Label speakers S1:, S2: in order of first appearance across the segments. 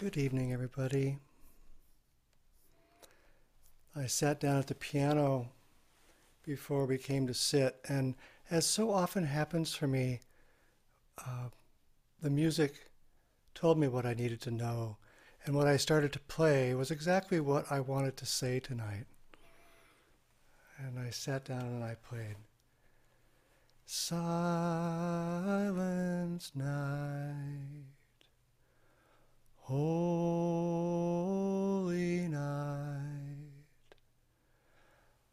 S1: Good evening, everybody. I sat down at the piano before we came to sit, and as so often happens for me, uh, the music told me what I needed to know, and what I started to play was exactly what I wanted to say tonight. And I sat down and I played. Silent night holy night.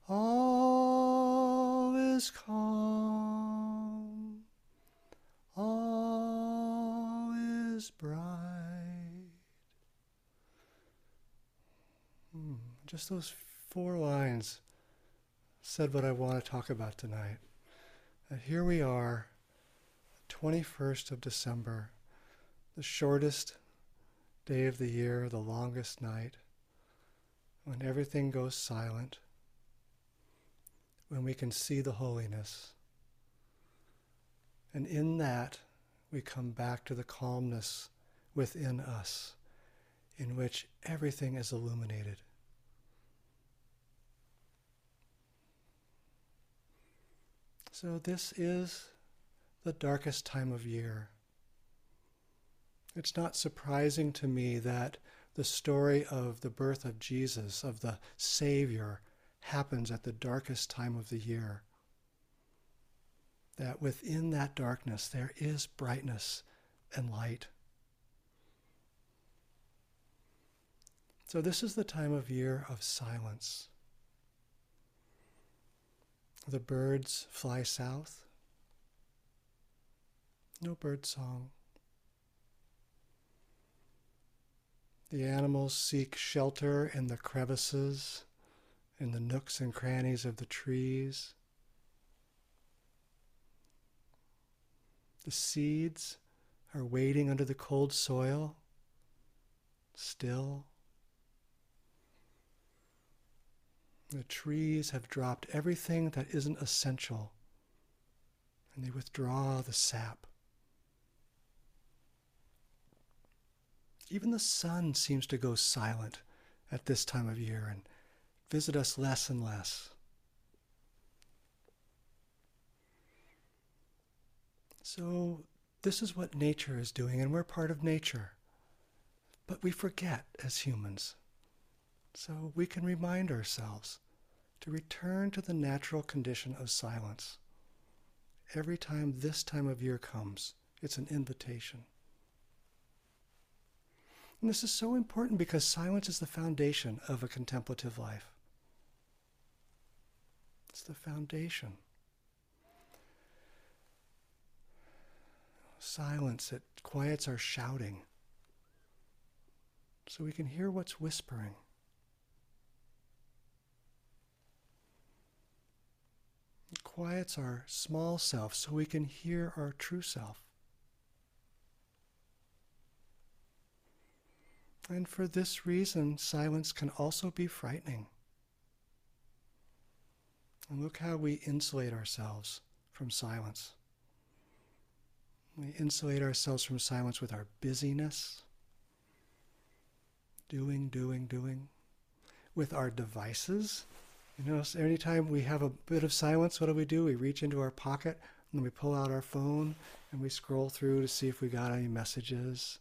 S1: All is calm, all is bright. Hmm, just those four lines said what I want to talk about tonight. And here we are, 21st of December, the shortest day of the year, the longest night, when everything goes silent, when we can see the holiness. And in that, we come back to the calmness within us, in which everything is illuminated. So, this is the darkest time of year. It's not surprising to me that the story of the birth of Jesus, of the Savior, happens at the darkest time of the year. That within that darkness there is brightness and light. So, this is the time of year of silence. The birds fly south. No bird song. The animals seek shelter in the crevices, in the nooks and crannies of the trees. The seeds are waiting under the cold soil, still. The trees have dropped everything that isn't essential, and they withdraw the sap. Even the sun seems to go silent at this time of year and visit us less and less. So, this is what nature is doing, and we're part of nature. But we forget as humans. So, we can remind ourselves to return to the natural condition of silence. Every time this time of year comes, it's an invitation. And this is so important because silence is the foundation of a contemplative life. It's the foundation. Silence, it quiets our shouting so we can hear what's whispering. It quiets our small self so we can hear our true self. And for this reason, silence can also be frightening. And look how we insulate ourselves from silence. We insulate ourselves from silence with our busyness, doing, doing, doing, with our devices. You know, anytime we have a bit of silence, what do we do? We reach into our pocket and we pull out our phone and we scroll through to see if we got any messages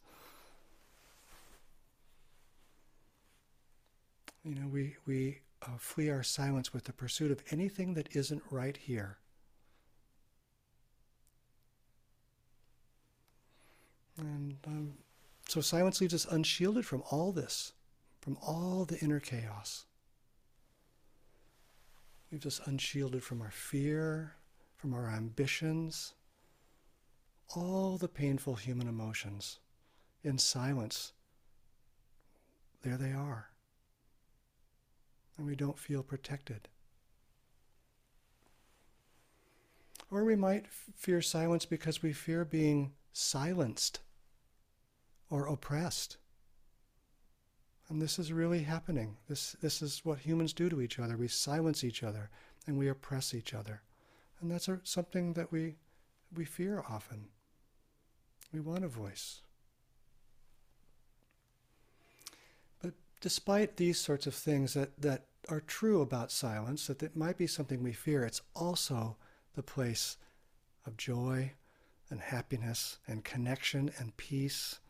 S1: You know, we, we uh, flee our silence with the pursuit of anything that isn't right here. And um, so silence leaves us unshielded from all this, from all the inner chaos. Leaves us unshielded from our fear, from our ambitions, all the painful human emotions. In silence, there they are and we don't feel protected. Or we might fear silence because we fear being silenced or oppressed. And this is really happening. This, this is what humans do to each other. We silence each other and we oppress each other. And that's a, something that we, we fear often. We want a voice. Despite these sorts of things that, that are true about silence, that it might be something we fear, it's also the place of joy and happiness and connection and peace.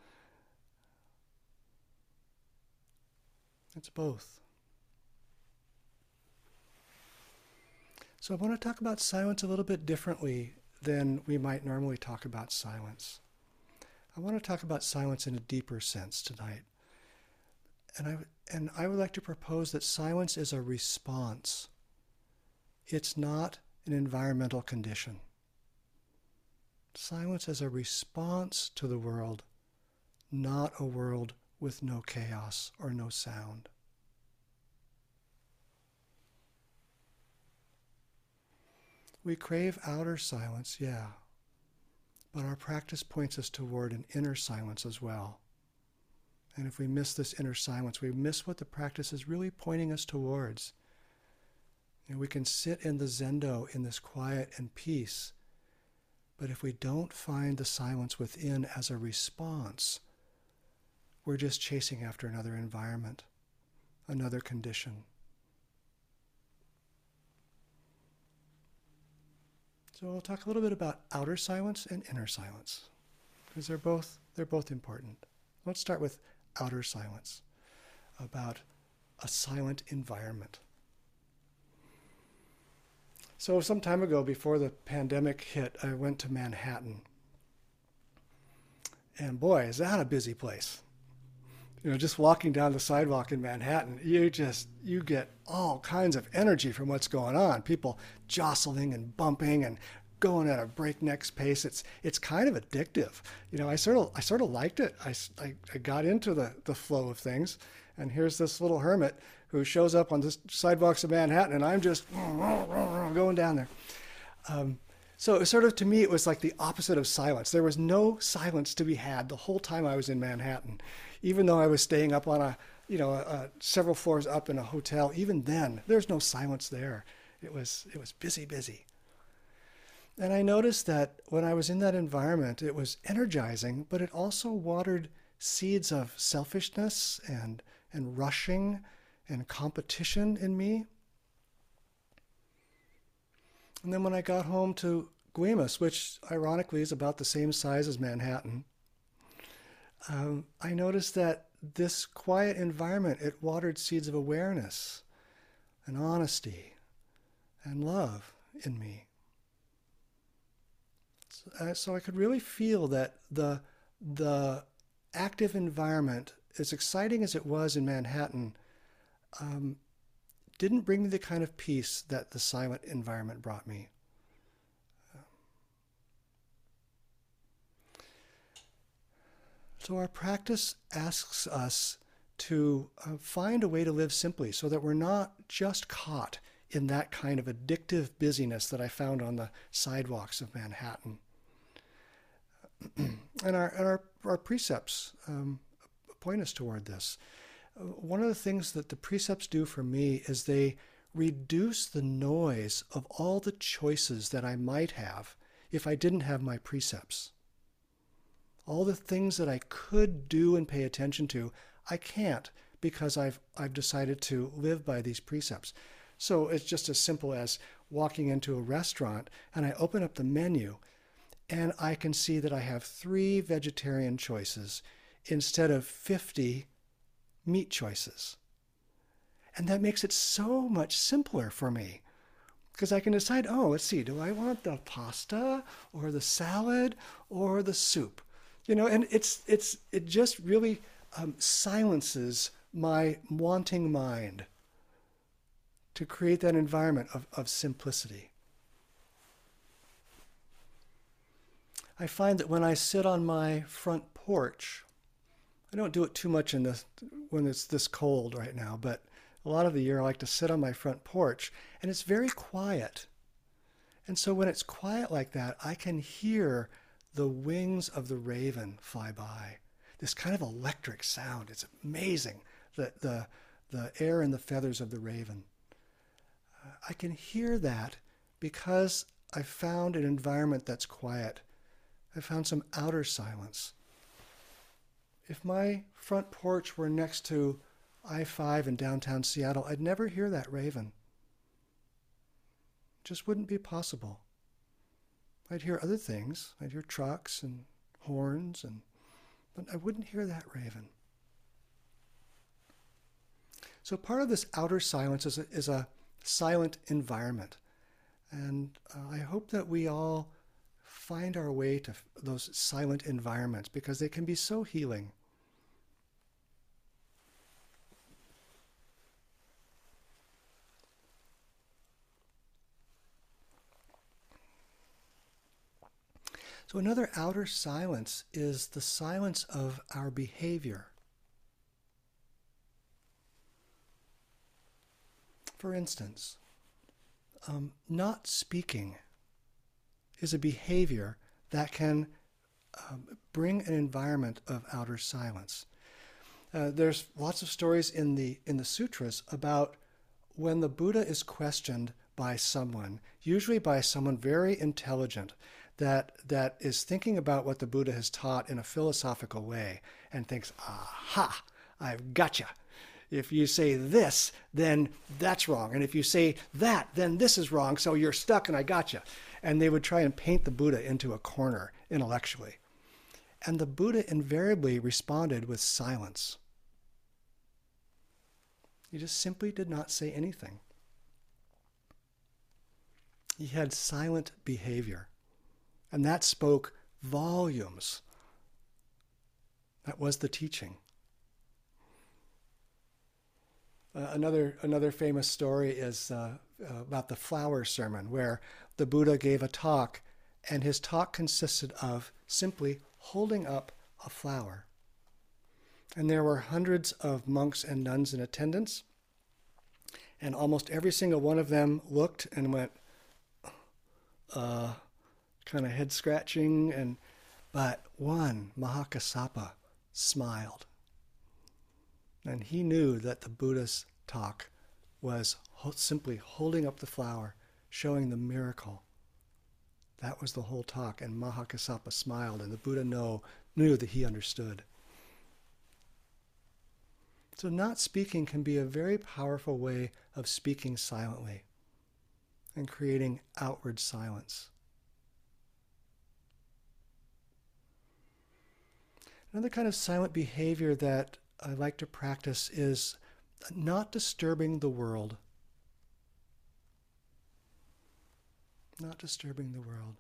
S1: It's both. So I want to talk about silence a little bit differently than we might normally talk about silence. I want to talk about silence in a deeper sense tonight. And I, and I would like to propose that silence is a response. It's not an environmental condition. Silence is a response to the world, not a world with no chaos or no sound. We crave outer silence, yeah, but our practice points us toward an inner silence as well. And if we miss this inner silence, we miss what the practice is really pointing us towards. Know, we can sit in the zendo in this quiet and peace, but if we don't find the silence within as a response, we're just chasing after another environment, another condition. So we'll talk a little bit about outer silence and inner silence because they're both they're both important. Let's start with outer silence, about a silent environment. So some time ago before the pandemic hit, I went to Manhattan. And boy, is that a busy place you know, just walking down the sidewalk in Manhattan, you just you get all kinds of energy from what's going on. People jostling and bumping and going at a breakneck pace. It's it's kind of addictive. You know, I sort of I sort of liked it. I, I, I got into the the flow of things, and here's this little hermit who shows up on the sidewalks of Manhattan, and I'm just going down there. Um, so it was sort of to me, it was like the opposite of silence. There was no silence to be had the whole time I was in Manhattan even though I was staying up on a, you know, a, a several floors up in a hotel, even then, there's no silence there. It was, it was busy, busy. And I noticed that when I was in that environment, it was energizing, but it also watered seeds of selfishness and, and rushing and competition in me. And then when I got home to Guemes, which ironically is about the same size as Manhattan, um, I noticed that this quiet environment it watered seeds of awareness and honesty and love in me. So, uh, so I could really feel that the the active environment, as exciting as it was in Manhattan, um, didn't bring me the kind of peace that the silent environment brought me. So our practice asks us to uh, find a way to live simply so that we're not just caught in that kind of addictive busyness that I found on the sidewalks of Manhattan. And our, and our, our precepts um, point us toward this. One of the things that the precepts do for me is they reduce the noise of all the choices that I might have if I didn't have my precepts all the things that I could do and pay attention to, I can't because I've, I've decided to live by these precepts. So it's just as simple as walking into a restaurant and I open up the menu and I can see that I have three vegetarian choices instead of 50 meat choices. And that makes it so much simpler for me because I can decide, oh, let's see, do I want the pasta or the salad or the soup? you know and it's it's it just really um, silences my wanting mind to create that environment of, of simplicity i find that when i sit on my front porch i don't do it too much in the when it's this cold right now but a lot of the year i like to sit on my front porch and it's very quiet and so when it's quiet like that i can hear the wings of the raven fly by. This kind of electric sound. It's amazing. The, the, the air and the feathers of the raven. I can hear that because I found an environment that's quiet. I found some outer silence. If my front porch were next to I 5 in downtown Seattle, I'd never hear that raven. It Just wouldn't be possible. I'd hear other things. I'd hear trucks and horns, and but I wouldn't hear that raven. So part of this outer silence is a, is a silent environment. And uh, I hope that we all find our way to those silent environments because they can be so healing. So, another outer silence is the silence of our behavior. For instance, um, not speaking is a behavior that can um, bring an environment of outer silence. Uh, there's lots of stories in the in the sutras about when the Buddha is questioned by someone, usually by someone very intelligent, that that is thinking about what the Buddha has taught in a philosophical way and thinks, "Aha, I've gotcha." If you say this, then that's wrong. And if you say that, then this is wrong. So you're stuck and I got you. And they would try and paint the Buddha into a corner intellectually. And the Buddha invariably responded with silence. He just simply did not say anything. He had silent behavior. And that spoke volumes. That was the teaching. Uh, another another famous story is uh, uh, about the flower sermon, where the Buddha gave a talk, and his talk consisted of simply holding up a flower. And there were hundreds of monks and nuns in attendance, and almost every single one of them looked and went, uh, kind of head scratching, and but one Mahakassapa smiled and he knew that the Buddha's talk was simply holding up the flower, showing the miracle. That was the whole talk. And Mahakassapa smiled, and the Buddha know, knew that he understood. So, not speaking can be a very powerful way of speaking silently and creating outward silence. Another kind of silent behavior that I like to practice is not disturbing the world. Not disturbing the world.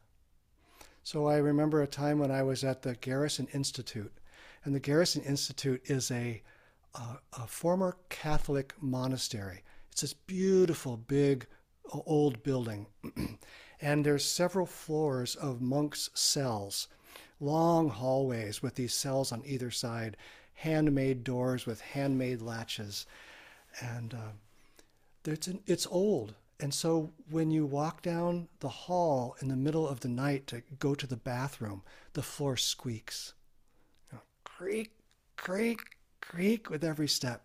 S1: So I remember a time when I was at the Garrison Institute, and the Garrison Institute is a, a, a former Catholic monastery. It's this beautiful, big, old building, and there's several floors of monks' cells, long hallways with these cells on either side, handmade doors with handmade latches. And uh, it's, an, it's old. And so when you walk down the hall in the middle of the night to go to the bathroom, the floor squeaks. You know, creak, creak, creak with every step.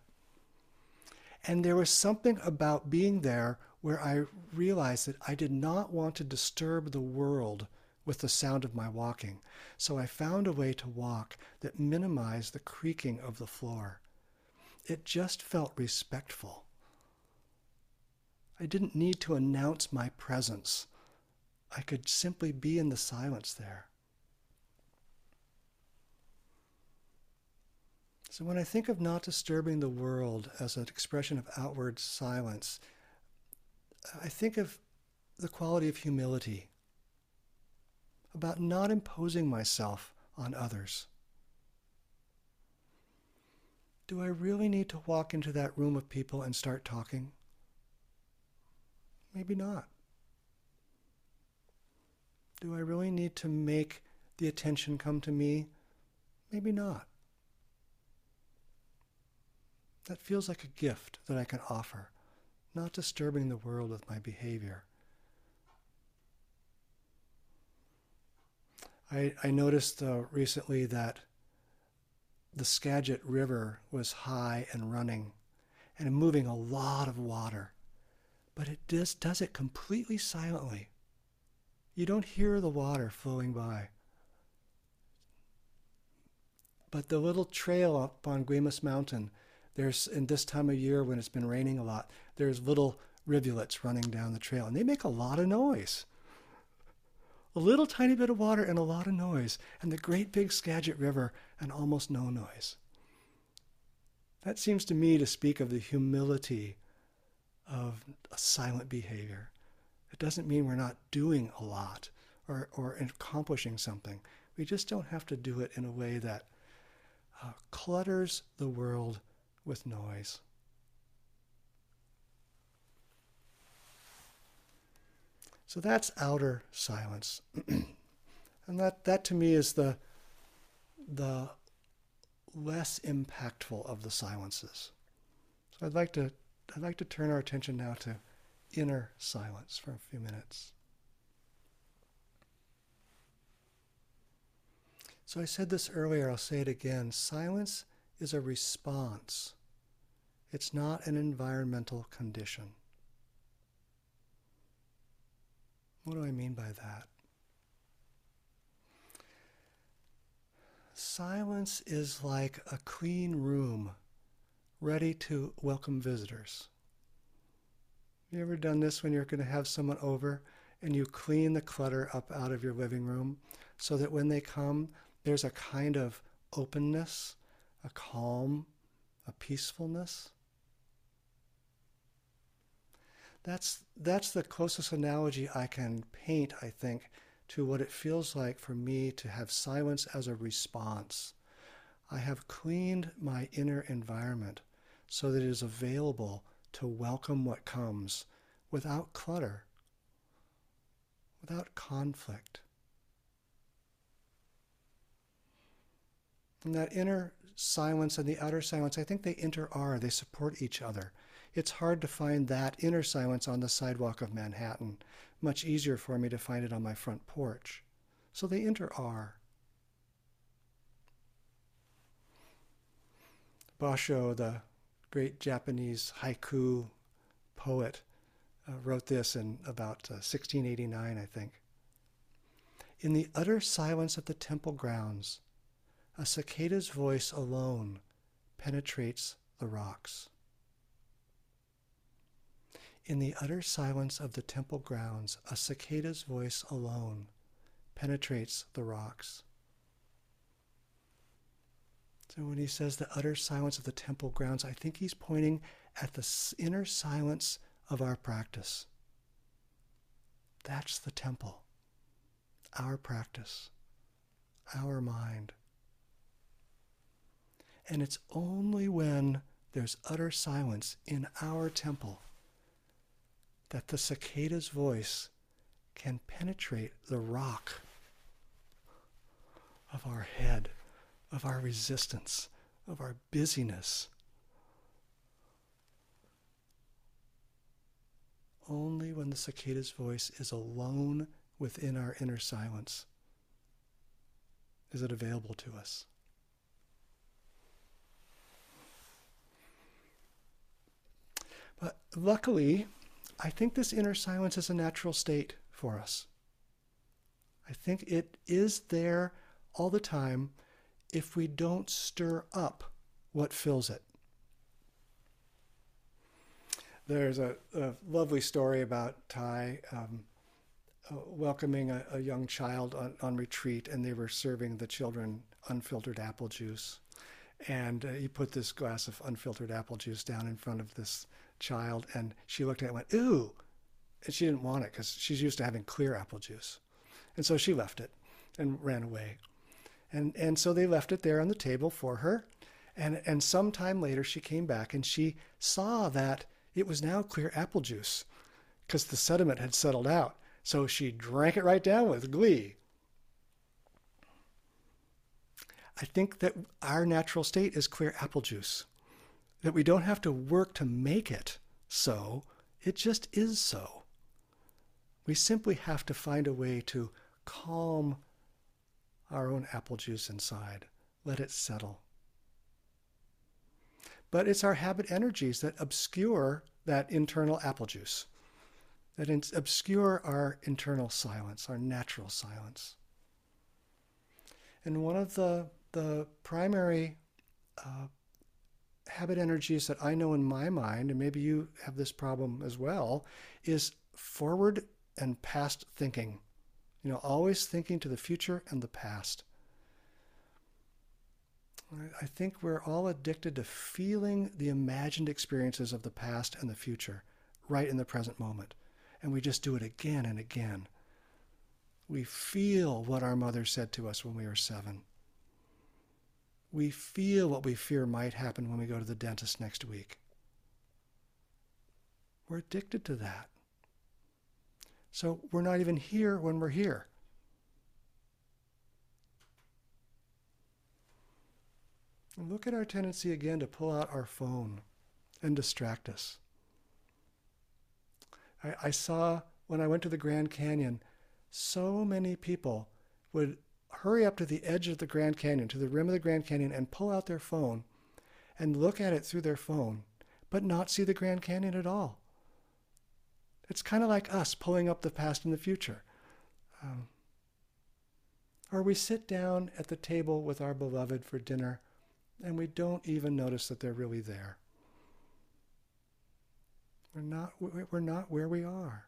S1: And there was something about being there where I realized that I did not want to disturb the world with the sound of my walking, so I found a way to walk that minimized the creaking of the floor. It just felt respectful. I didn't need to announce my presence. I could simply be in the silence there. So, when I think of not disturbing the world as an expression of outward silence, I think of the quality of humility about not imposing myself on others. Do I really need to walk into that room of people and start talking? Maybe not. Do I really need to make the attention come to me? Maybe not. That feels like a gift that I can offer, not disturbing the world with my behavior. I, I noticed uh, recently that the Skagit River was high and running and moving a lot of water, but it does, does it completely silently. You don't hear the water flowing by. But the little trail up on Guemes Mountain there's in this time of year when it's been raining a lot, there's little rivulets running down the trail, and they make a lot of noise. A little tiny bit of water and a lot of noise, and the great big Skagit River and almost no noise. That seems to me to speak of the humility of a silent behavior. It doesn't mean we're not doing a lot or, or accomplishing something. We just don't have to do it in a way that uh, clutters the world with noise. So that's outer silence. and that, that to me is the, the less impactful of the silences. So I'd like to I'd like to turn our attention now to inner silence for a few minutes. So I said this earlier, I'll say it again. Silence is a response. It's not an environmental condition. What do I mean by that? Silence is like a clean room ready to welcome visitors. Have you ever done this when you're going to have someone over and you clean the clutter up out of your living room so that when they come, there's a kind of openness, a calm, a peacefulness? That's, that's the closest analogy I can paint, I think, to what it feels like for me to have silence as a response. I have cleaned my inner environment so that it is available to welcome what comes without clutter, without conflict. And that inner silence and the outer silence, I think they inter are, they support each other. It's hard to find that inner silence on the sidewalk of Manhattan. Much easier for me to find it on my front porch. So they inter are. Basho, the great Japanese haiku poet, uh, wrote this in about uh, 1689, I think. In the utter silence of the temple grounds, a cicada's voice alone penetrates the rocks. In the utter silence of the temple grounds, a cicada's voice alone penetrates the rocks. So when he says the utter silence of the temple grounds, I think he's pointing at the inner silence of our practice. That's the temple, our practice, our mind. And it's only when there's utter silence in our temple that the cicada's voice can penetrate the rock of our head of our resistance, of our busyness. Only when the cicada's voice is alone within our inner silence is it available to us. But luckily, I think this inner silence is a natural state for us. I think it is there all the time if we don't stir up what fills it. There's a, a lovely story about Thay um, uh, welcoming a, a, young child on, on, retreat, and they were serving the children unfiltered apple juice. And uh, he put this glass of unfiltered apple juice down in front of this child, and she looked at it and went, Ooh! And she didn't want it because she's used to having clear apple juice. And so she left it and ran away. And, and so they left it there on the table for her. And, and some time later, she came back and she saw that it was now clear apple juice because the sediment had settled out. So she drank it right down with glee. I think that our natural state is clear apple juice, that we don't have to work to make it so, it just is so. We simply have to find a way to calm our own apple juice inside. Let it settle. But it's our habit energies that obscure that internal apple juice, that obscure our internal silence, our natural silence. And one of the, the primary uh, habit energies that I know in my mind, and maybe you have this problem as well, is forward and past thinking. You know, always thinking to the future and the past. I think we're all addicted to feeling the imagined experiences of the past and the future right in the present moment. And we just do it again and again. We feel what our mother said to us when we were seven. We feel what we fear might happen when we go to the dentist next week. We're addicted to that. So we're not even here when we're here. And look at our tendency again to pull out our phone and distract us. I, I saw when I went to the Grand Canyon, so many people would hurry up to the edge of the Grand Canyon, to the rim of the Grand Canyon, and pull out their phone and look at it through their phone, but not see the Grand Canyon at all. It's kind of like us pulling up the past and the future. Um, or we sit down at the table with our beloved for dinner and we don't even notice that they're really there. We're not, we're not where we are.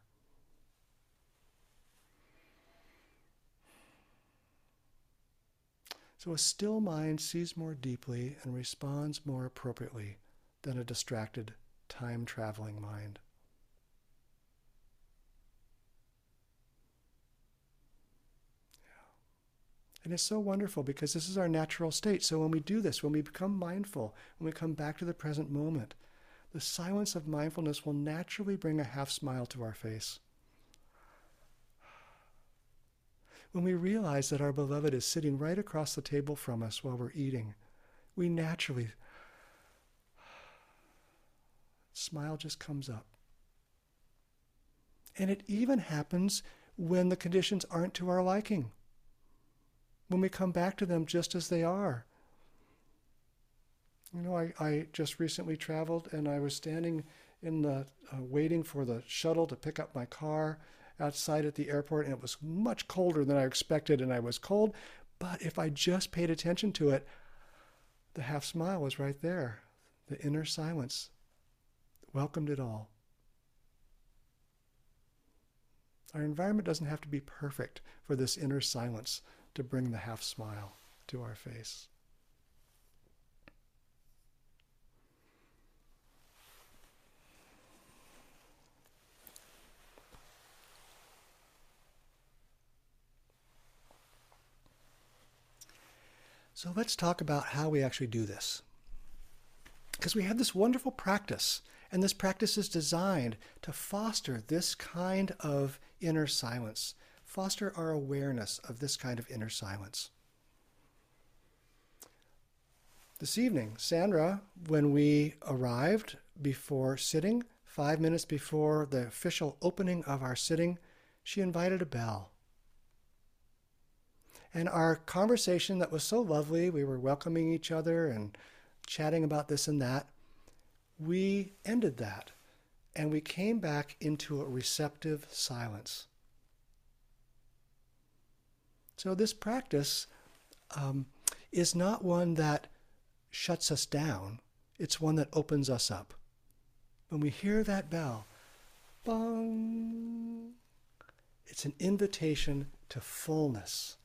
S1: So a still mind sees more deeply and responds more appropriately than a distracted, time traveling mind. And it's so wonderful because this is our natural state. So when we do this, when we become mindful, when we come back to the present moment, the silence of mindfulness will naturally bring a half smile to our face. When we realize that our beloved is sitting right across the table from us while we're eating, we naturally smile just comes up. And it even happens when the conditions aren't to our liking when we come back to them just as they are. You know, I, I just recently traveled and I was standing in the, uh, waiting for the shuttle to pick up my car outside at the airport, and it was much colder than I expected, and I was cold. But if I just paid attention to it, the half smile was right there. The inner silence welcomed it all. Our environment doesn't have to be perfect for this inner silence to bring the half smile to our face. So let's talk about how we actually do this. Because we have this wonderful practice, and this practice is designed to foster this kind of inner silence foster our awareness of this kind of inner silence. This evening, Sandra, when we arrived before sitting, five minutes before the official opening of our sitting, she invited a bell. And our conversation that was so lovely, we were welcoming each other and chatting about this and that, we ended that and we came back into a receptive silence. So, this practice um, is not one that shuts us down, it's one that opens us up. When we hear that bell, bong, it's an invitation to fullness,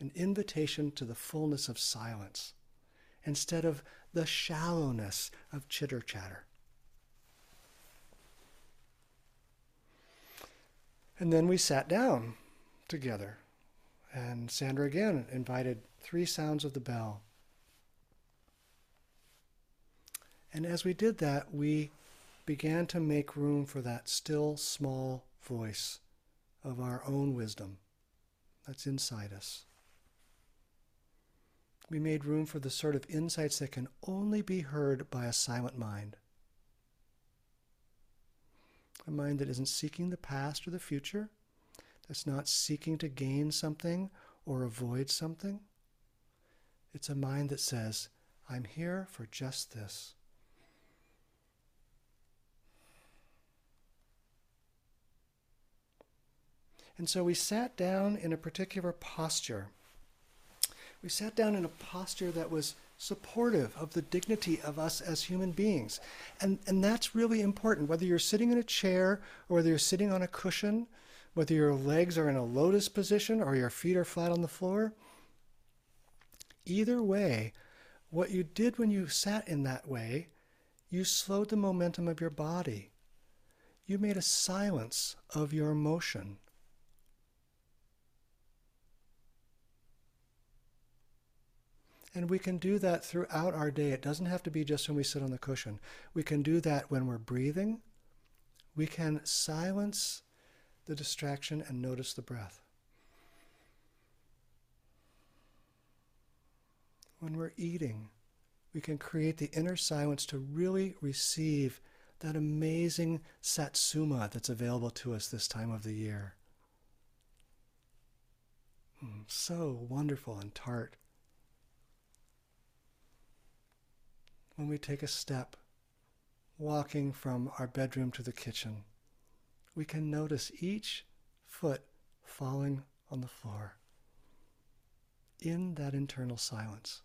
S1: an invitation to the fullness of silence, instead of the shallowness of chitter chatter. And then we sat down together and Sandra again invited three sounds of the bell. And as we did that, we began to make room for that still small voice of our own wisdom that's inside us. We made room for the sort of insights that can only be heard by a silent mind. A mind that isn't seeking the past or the future, it's not seeking to gain something or avoid something. It's a mind that says, I'm here for just this. And so we sat down in a particular posture. We sat down in a posture that was supportive of the dignity of us as human beings. And, and that's really important, whether you're sitting in a chair or whether you're sitting on a cushion, whether your legs are in a lotus position or your feet are flat on the floor. Either way, what you did when you sat in that way, you slowed the momentum of your body. You made a silence of your motion. And we can do that throughout our day. It doesn't have to be just when we sit on the cushion. We can do that when we're breathing. We can silence the distraction and notice the breath. When we're eating, we can create the inner silence to really receive that amazing satsuma that's available to us this time of the year. Mm, so wonderful and tart. when we take a step, walking from our bedroom to the kitchen, we can notice each foot falling on the floor in that internal silence.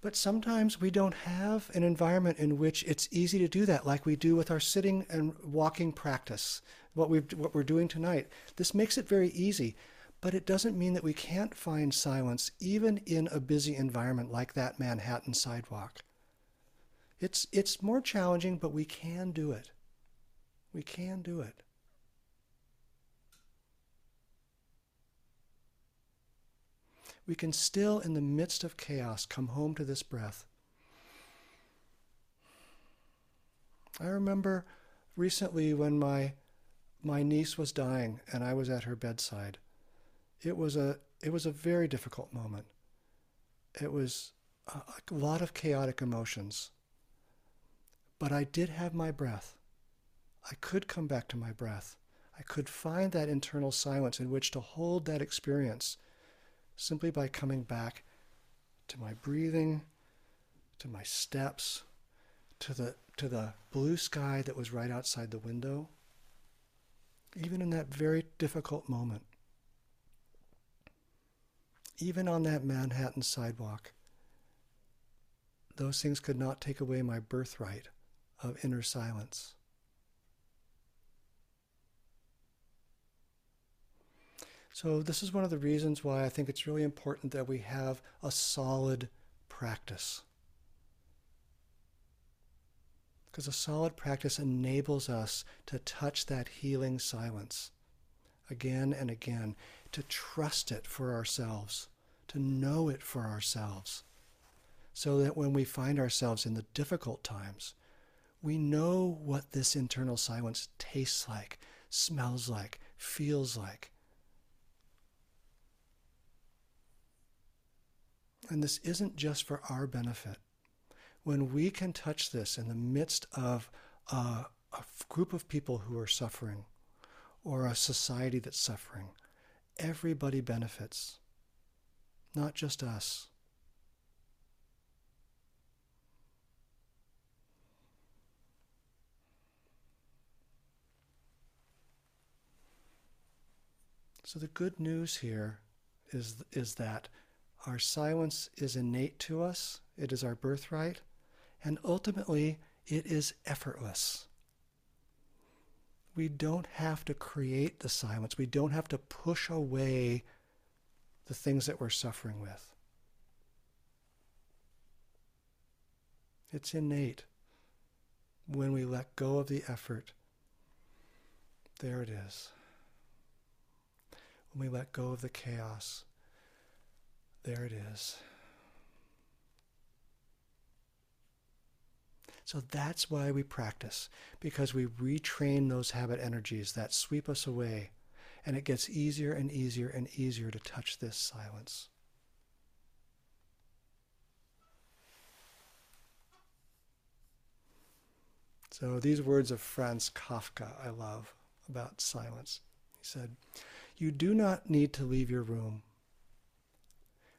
S1: But sometimes we don't have an environment in which it's easy to do that, like we do with our sitting and walking practice what, we what we're doing tonight. This makes it very easy, but it doesn't mean that we can't find silence even in a busy environment like that Manhattan sidewalk. It's, it's more challenging, but we can do it. We can do it. We can still, in the midst of chaos, come home to this breath. I remember recently when my my niece was dying and I was at her bedside. It was a it was a very difficult moment. It was a, lot of chaotic emotions. But I did have my breath. I could come back to my breath. I could find that internal silence in which to hold that experience simply by coming back to my breathing, to my steps, to the to the blue sky that was right outside the window even in that very difficult moment, even on that Manhattan sidewalk, those things could not take away my birthright of inner silence. So, this is one of the reasons why I think it's really important that we have a solid practice. Because a solid practice enables us to touch that healing silence again and again, to trust it for ourselves, to know it for ourselves, so that when we find ourselves in the difficult times, we know what this internal silence tastes like, smells like, feels like. And this isn't just for our benefit when we can touch this in the midst of a, a group of people who are suffering or a society that's suffering, everybody benefits, not just us. So the good news here is, is that our silence is innate to us, it is our birthright, and ultimately, it is effortless. We don't have to create the silence. We don't have to push away the things that we're suffering with. It's innate. When we let go of the effort, there it is. When we let go of the chaos, there it is. So that's why we practice, because we retrain those habit energies that sweep us away, and it gets easier and easier and easier to touch this silence. So these words of Franz Kafka I love about silence. He said, You do not need to leave your room.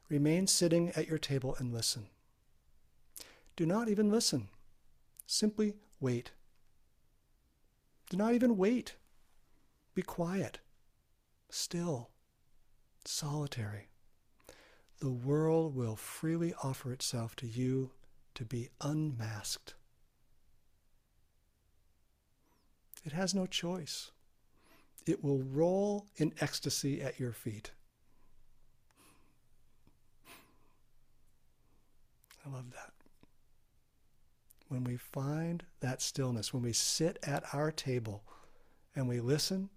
S1: Remain sitting at your table and listen. Do not even listen. Simply wait. Do not even wait. Be quiet, still, solitary. The world will freely offer itself to you to be unmasked. It has no choice. It will roll in ecstasy at your feet. I love that. When we find that stillness, when we sit at our table and we listen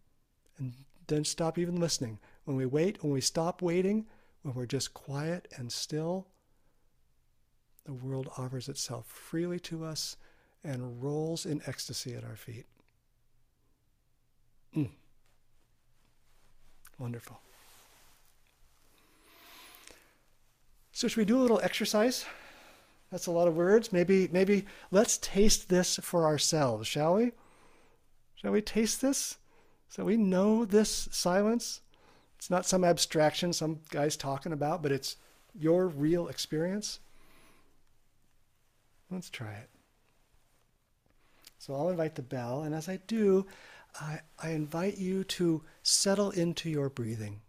S1: and then stop even listening, when we wait, when we stop waiting, when we're just quiet and still, the world offers itself freely to us and rolls in ecstasy at our feet. Mm. Wonderful. So, should we do a little exercise? That's a lot of words. Maybe, maybe let's taste this for ourselves, shall we? Shall we taste this? So we know this silence. It's not some abstraction some guy's talking about, but it's your real experience. Let's try it. So I'll invite the bell, and as I do, I, I invite you to settle into your breathing.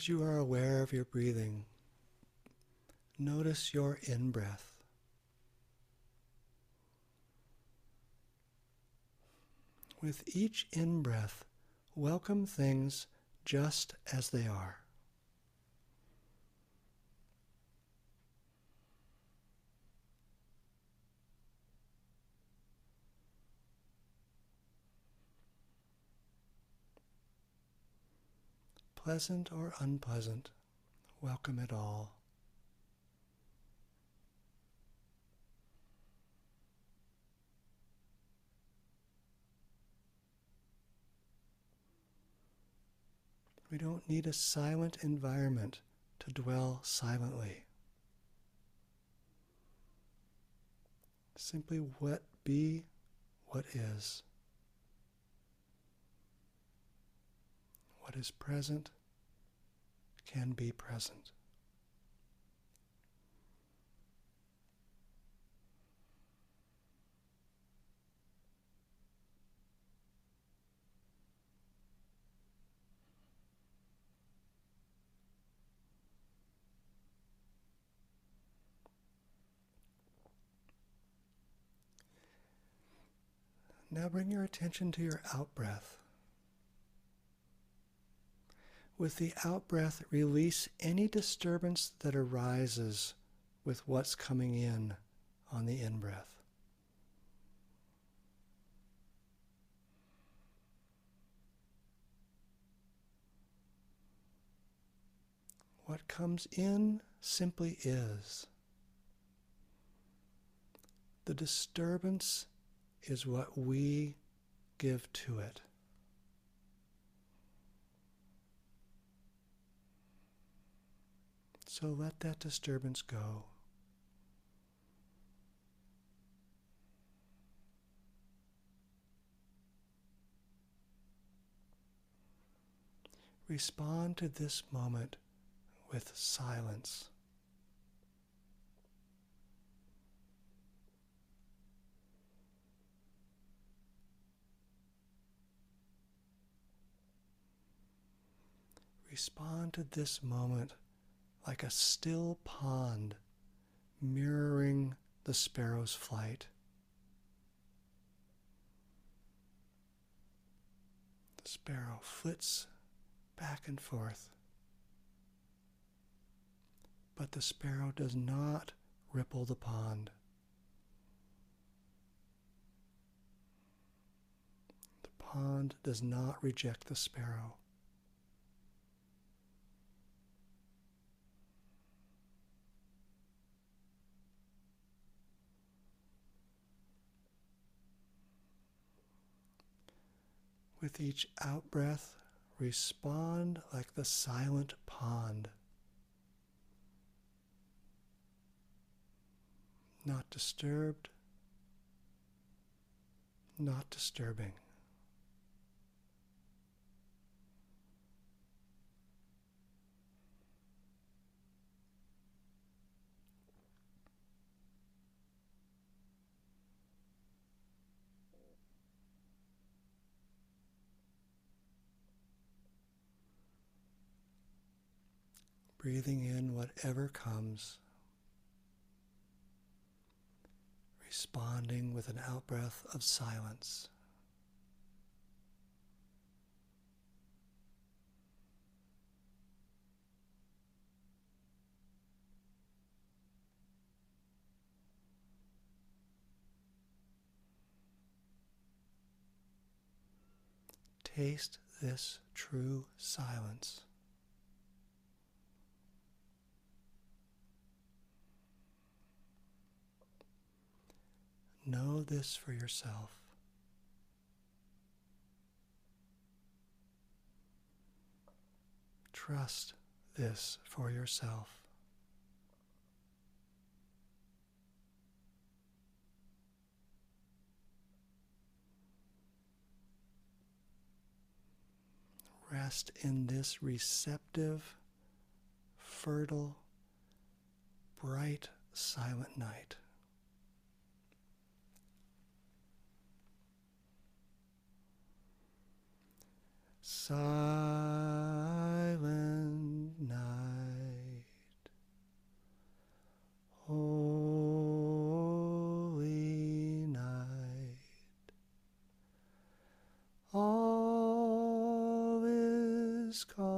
S1: As you are aware of your breathing, notice your in breath. With each in breath, welcome things just as they are. Pleasant or unpleasant, welcome it all. We don't need a silent environment to dwell silently. Simply what be what is. What is present can be present. Now bring your attention to your out breath. With the out breath, release any disturbance that arises with what's coming in on the in breath. What comes in simply is. The disturbance is what we give to it. So let that disturbance go. Respond to this moment with silence. Respond to this moment like a still pond mirroring the sparrow's flight. The sparrow flits back and forth, but the sparrow does not ripple the pond. The pond does not reject the sparrow. With each out breath, respond like the silent pond. Not disturbed, not disturbing. Breathing in whatever comes, responding with an outbreath of silence. Taste this true silence. Know this for yourself. Trust this for yourself. Rest in this receptive, fertile, bright, silent night. Silent night, holy night, all is calm.